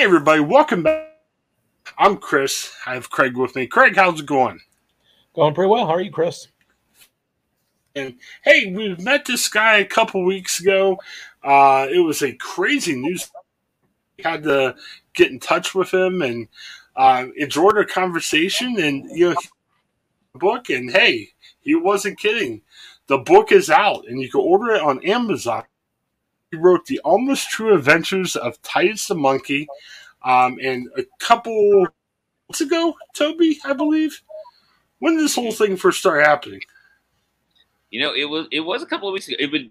Hey, everybody, welcome back. I'm Chris. I have Craig with me. Craig, how's it going? Going pretty well. How are you, Chris? And hey, we met this guy a couple weeks ago. Uh, it was a crazy news. Had to get in touch with him and uh, enjoyed our conversation. And you know, book. And hey, he wasn't kidding. The book is out, and you can order it on Amazon. He wrote the almost true adventures of Tytus the monkey, um, and a couple months ago, Toby, I believe. When did this whole thing first start happening? You know, it was it was a couple of weeks ago. It would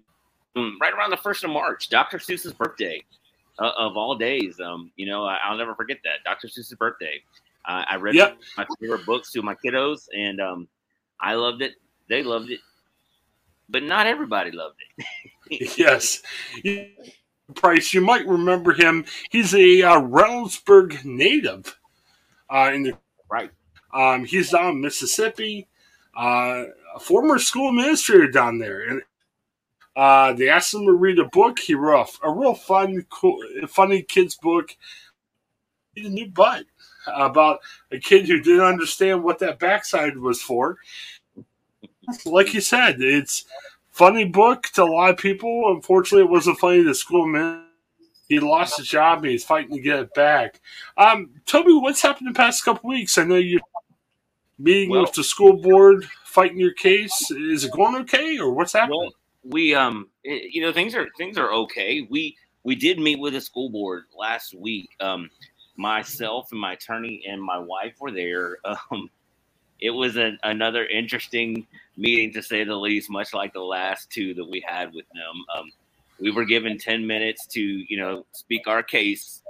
um, right around the first of March, Dr. Seuss's birthday uh, of all days. Um, you know, I, will never forget that Dr. Seuss's birthday. Uh, I read yep. my favorite books to my kiddos, and um, I loved it. They loved it, but not everybody loved it. yes, Price. You might remember him. He's a uh, Reynoldsburg native. Uh, in the right, um, he's down in Mississippi. Uh, a former school administrator down there, and uh, they asked him to read a book. He wrote a, a real fun, cool, funny kids book. He's a new butt about a kid who didn't understand what that backside was for. Like you said, it's funny book to a lot of people. Unfortunately, it wasn't funny to school man. He lost his job and he's fighting to get it back. Um, Toby, what's happened the past couple weeks? I know you're meeting well, with the school board, fighting your case. Is it going okay, or what's happening? Well, we, um, it, you know, things are things are okay. We we did meet with the school board last week. Um, myself and my attorney and my wife were there. Um, it was a, another interesting meeting to say the least, much like the last two that we had with them. Um, we were given 10 minutes to, you know, speak our case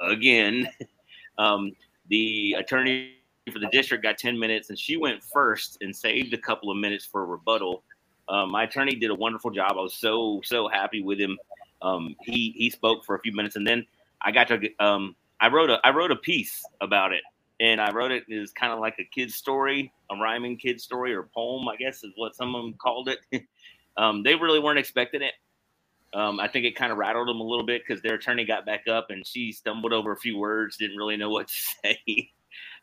again. um, the attorney for the district got 10 minutes and she went first and saved a couple of minutes for a rebuttal. Um, my attorney did a wonderful job. I was so, so happy with him. Um, he, he spoke for a few minutes and then I got to, um, I wrote a I wrote a piece about it, and I wrote it as kind of like a kid's story, a rhyming kid's story or poem, I guess is what some of them called it. um, they really weren't expecting it. Um, I think it kind of rattled them a little bit because their attorney got back up and she stumbled over a few words, didn't really know what to say.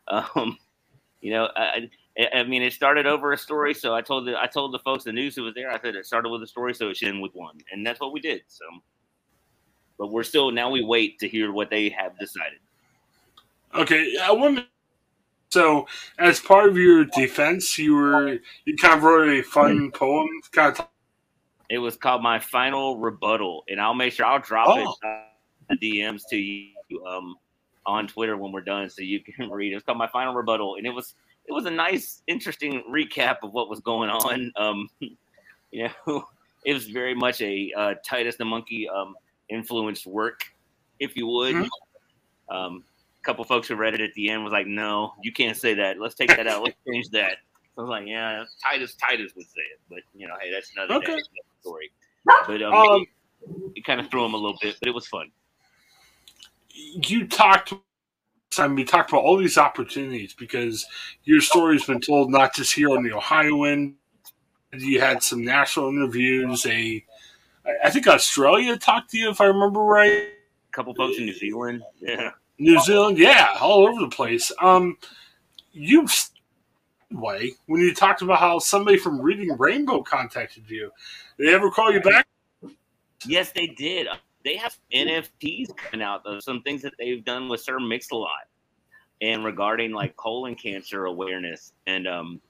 um, you know, I, I, mean, it started over a story, so I told the I told the folks the news who was there. I said it started with a story, so it should end with one, and that's what we did. So but we're still now we wait to hear what they have decided. Okay, I want. So, as part of your defense, you were you kind of wrote a fun poem, kind of. It was called "My Final Rebuttal," and I'll make sure I'll drop oh. it uh, DMs to you um, on Twitter when we're done, so you can read. It was called "My Final Rebuttal," and it was it was a nice, interesting recap of what was going on. Um, you know, it was very much a uh, Tytus the Monkey um, influenced work, if you would. Mm-hmm. Um, a couple folks who read it at the end was like, "No, you can't say that. Let's take that out. Let's change that." So I was like, "Yeah, Tytus Tytus would say it, but you know, hey, that's another okay. story." But um, um, it, it kind of threw him a little bit, but it was fun. You talked I mean, we talked about all these opportunities because your story's been told not just here on the Ohioan. You had some national interviews, a I think Australia talked to you if I remember right. A couple folks in New Zealand, yeah. New Zealand, yeah, all over the place. Um, you way when you talked about how somebody from Reading Rainbow contacted you. Did they ever call you back? Yes, they did. They have NFTs coming out of some things that they've done with Sir Mix-a-Lot and regarding like colon cancer awareness. And um,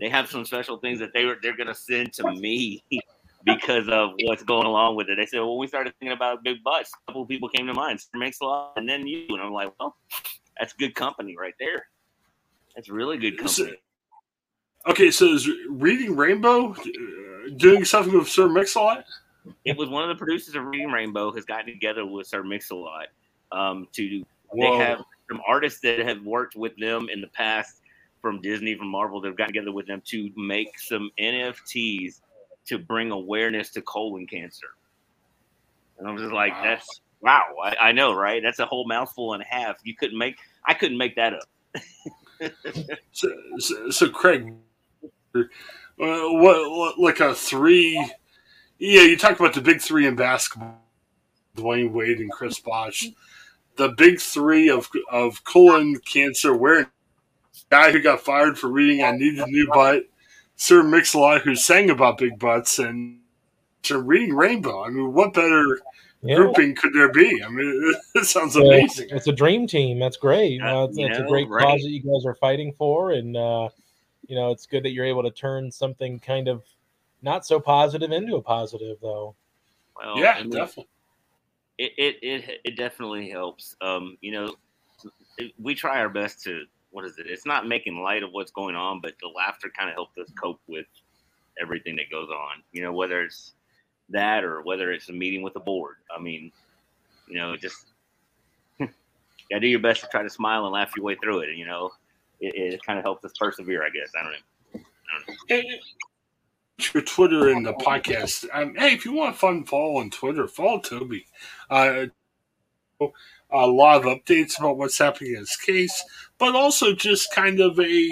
they have some special things that they were they're gonna send to me because of what's going along with it. They said, well, we started thinking about big butts. A couple of people came to mind, Mix-a-Lot, and then you. And I'm like, well, that's good company right there. That's really good company. So, okay, so is Reading Rainbow uh, doing something with Sir Mix-a-Lot? It was one of the producers of Reading Rainbow has gotten together with Sir Mix-a-Lot um, to. Whoa. They have some artists that have worked with them in the past from Disney, from Marvel. They've gotten together with them to make some NFTs to bring awareness to colon cancer. And I'm just like, wow. that's wow. I, I, know, right? That's a whole mouthful and a half. You couldn't make, I couldn't make that up. so, so, so, Craig, uh, what, what, like a three? Yeah, you talk about the big three in basketball: Dwyane Wade and Chris Bosh. the big three of of colon cancer, where guy who got fired for reading "I Need a New Butt," Sir Mix-a-Lot who sang about big butts, and to reading Rainbow. I mean, what better yeah. grouping could there be? I mean, it, sounds amazing. it's a dream team. That's great. Uh, it's, it's a great right. cause that you guys are fighting for, and uh, you know, it's good that you're able to turn something kind of not so positive into a positive, though. Well, yeah, I mean, definitely. It, it it it definitely helps. Um, you know, we try our best to what is it? It's not making light of what's going on, but the laughter kind of helped us cope with everything that goes on. You know, whether it's that or whether it's a meeting with the board. I mean, you know, just gotta do your best to try to smile and laugh your way through it. And you know, it, it kind of helps us persevere, I guess. I don't know. I don't know. your Twitter and the podcast. Um, hey, if you want fun follow on Twitter, follow Toby. Uh, a lot of updates about what's happening in his case, but also just kind of a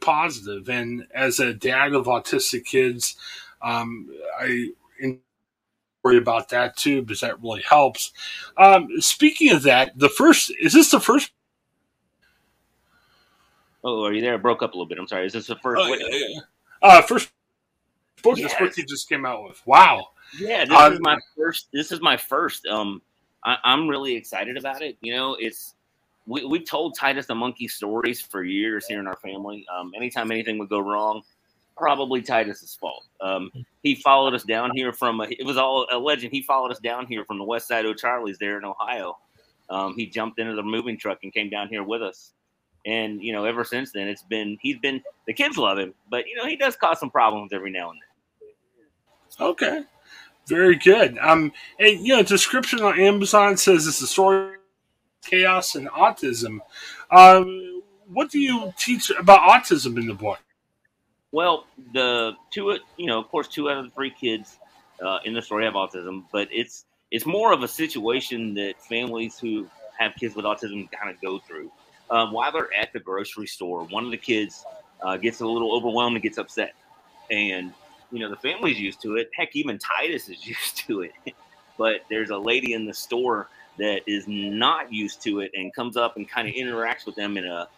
positive. And as a dad of autistic kids, um, I worry about that too because that really helps. Um, speaking of that, the first is this the first? Oh, are you there? I broke up a little bit. I'm sorry. Is this the first? Uh, uh, first book. Yes. This book you just came out with. Wow. Yeah, this um, is my first. This is my first. Um, I, am really excited about it. You know, it's we, we've told Tytus the monkey stories for years here in our family. Um, anytime anything would go wrong, probably Tytus's fault. Um, he followed us down here from a, it was all a legend. He followed us down here from the west side of Charlie's there in Ohio. Um, he jumped into the moving truck and came down here with us. And you know, ever since then, it's been he's been the kids love him, but you know, he does cause some problems every now and then. Okay, very good. Um, and you know, description on Amazon says it's a story of chaos and autism. Um, what do you teach about autism in the book? Well, the two, you know, of course, two out of the three kids uh, in the story have autism, but it's it's more of a situation that families who have kids with autism kind of go through. Um, while they're at the grocery store, one of the kids uh, gets a little overwhelmed and gets upset, and you know the family's used to it. Heck, even Tytus is used to it. but there's a lady in the store that is not used to it and comes up and kind of interacts with them in a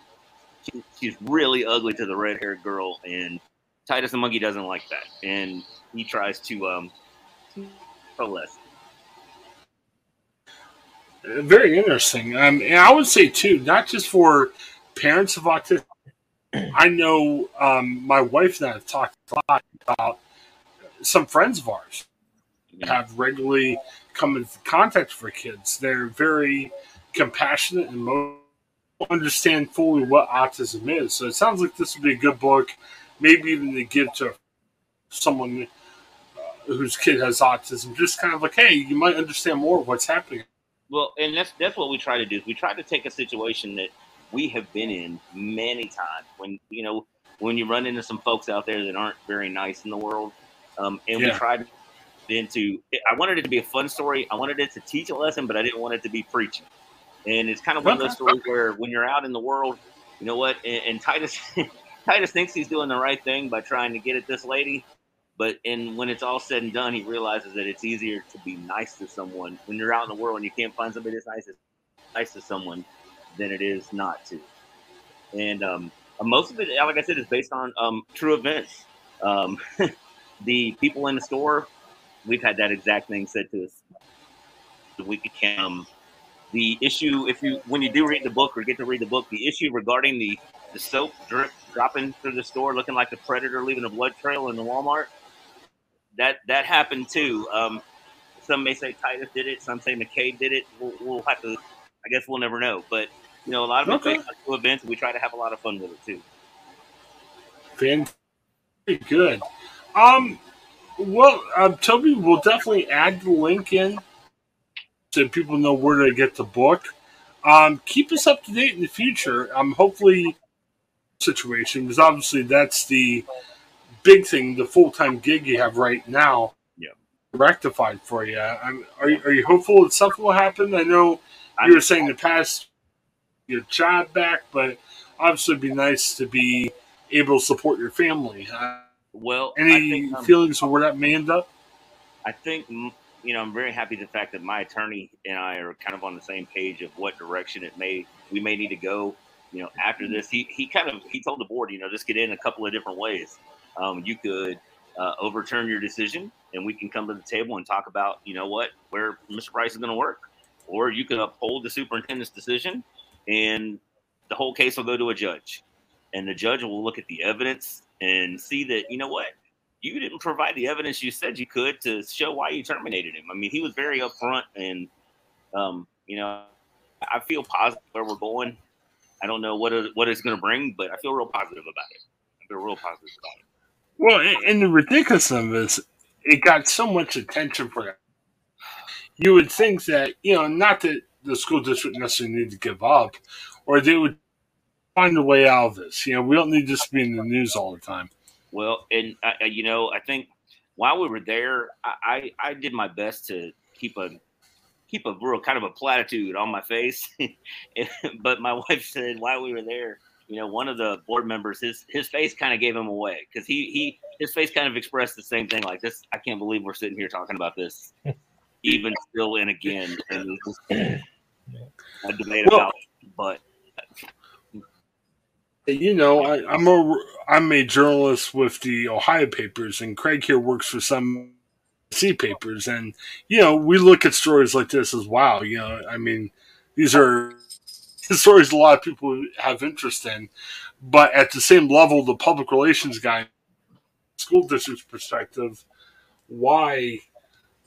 she's really ugly to the red haired girl, and Tytus the monkey doesn't like that, and he tries to um less. Very interesting. Um, and I would say too, not just for parents of autism. I know um, my wife and I have talked a lot about some friends of ours have regularly come into contact for kids. They're very compassionate and understand fully what autism is. So it sounds like this would be a good book, maybe even to give to someone uh, whose kid has autism. Just kind of like, hey, you might understand more of what's happening. Well, and that's that's what we try to do. We try to take a situation that we have been in many times when you know when you run into some folks out there that aren't very nice in the world, um, and yeah. we tried into. I wanted it to be a fun story. I wanted it to teach a lesson, but I didn't want it to be preaching. And it's kind of one of those stories where when you're out in the world, you know what? And, and Tytus, Tytus thinks he's doing the right thing by trying to get at this lady, but and when it's all said and done, he realizes that it's easier to be nice to someone when you're out in the world and you can't find somebody that's nice, as nice to someone than it is not to. And um, most of it, like I said, is based on um, true events. Um, the people in the store, we've had that exact thing said to us. We could um, the issue if you when you do read the book or get to read the book the issue regarding the the soap drip dropping through the store looking like the predator leaving a blood trail in the walmart that that happened too um, some may say tytus did it some say mckay did it we'll, we'll, have to i guess we'll never know but you know a lot of okay. it based on events we try to have a lot of fun with it too very good um well um, toby will definitely add the link in so people know where to get the book. Um, keep us up to date in the future. Um, hopefully, situation because obviously that's the big thing, the full time gig you have right now. Yeah, rectified for you. I'm, are you are you hopeful that something will happen? I know you were saying in the past your job back, but obviously it'd be nice to be able to support your family. Uh, well, any think, um, feelings of where that may end up? I think you you know, I'm very happy the fact that my attorney and I are kind of on the same page of what direction it may we may need to go. You know, after this, he he kind of he told the board, you know, this could end a couple of different ways. Um, you could uh, overturn your decision, and we can come to the table and talk about, you know, what where Mr. Price is going to work, or you could uphold the superintendent's decision, and the whole case will go to a judge, and the judge will look at the evidence and see that you know what you didn't provide the evidence you said you could to show why you terminated him. I mean, he was very upfront, and um, you know, I feel positive where we're going. I don't know what it, what it's going to bring, but I feel real positive about it. I feel real positive about it. Well, and the ridiculous of this, it got so much attention for it. You would think that you know, not that the school district necessarily need to give up, or they would find a way out of this. You know, we don't need this to be in the news all the time. Well, and uh, you know, I think while we were there, I, I, I did my best to keep a keep a real kind of a platitude on my face. but my wife said while we were there, you know, one of the board members, his his face kind of gave him away because he he his face kind of expressed the same thing like this. I can't believe we're sitting here talking about this, even still and again. And just a debate well, about, it, but you know, I, am a I'm a journalist with the Ohio papers, and Craig here works for some C papers, and you know, we look at stories like this as wow. You know, I mean, these are stories a lot of people have interest in, but at the same level, the public relations guy, school district's perspective, why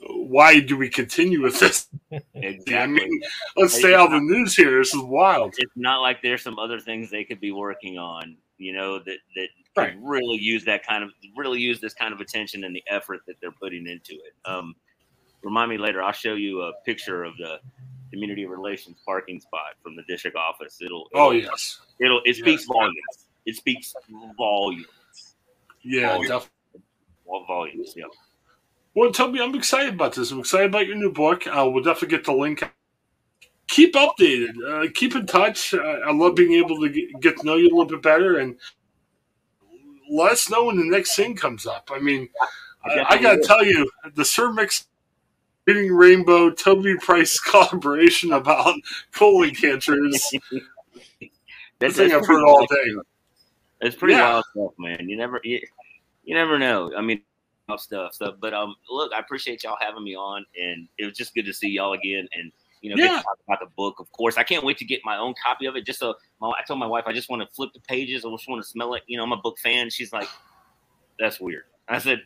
why do we continue with this? Exactly. I mean, let's stay out of the news here. This is wild. It's not like there's some other things they could be working on, you know, that that right. could really use that kind of really use this kind of attention and the effort that they're putting into it. Um, remind me later. I'll show you a picture of the community relations parking spot from the district office. It'll, it'll oh yes, it'll it speaks yes. volumes. It speaks volumes. Yeah, volumes. definitely. Volumes. Yeah. Well, Toby, I'm excited about this. I'm excited about your new book. Uh, we'll definitely get the link. Keep updated. Uh, keep in touch. Uh, I love being able to get, to know you a little bit better and let us know when the next thing comes up. I mean, I, I got to tell you, the Sir Mix Reading Rainbow Toby Price collaboration about colon cancers. that's the thing I've heard all day. It's pretty yeah. wild stuff, man. You never, you, you never know. I mean, stuff. So, but um, look, I appreciate y'all having me on, and it was just good to see y'all again. And you know, yeah. talk about the book. Of course, I can't wait to get my own copy of it. Just so my, I told my wife, I just want to flip the pages. I just want to smell it. You know, I'm a book fan. She's like, "That's weird." I said,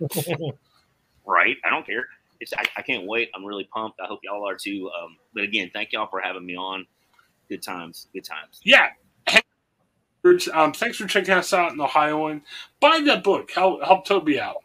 "Right, I don't care. It's I, I, can't wait. I'm really pumped. I hope y'all are too. Um, but again, thank y'all for having me on. Good times. Good times. Yeah. Um, thanks for checking us out in Ohio and buy that book. Help help Toby out.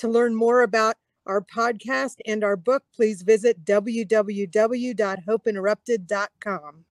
to learn more about our podcast and our book, please visit www.hopeinterrupted.com.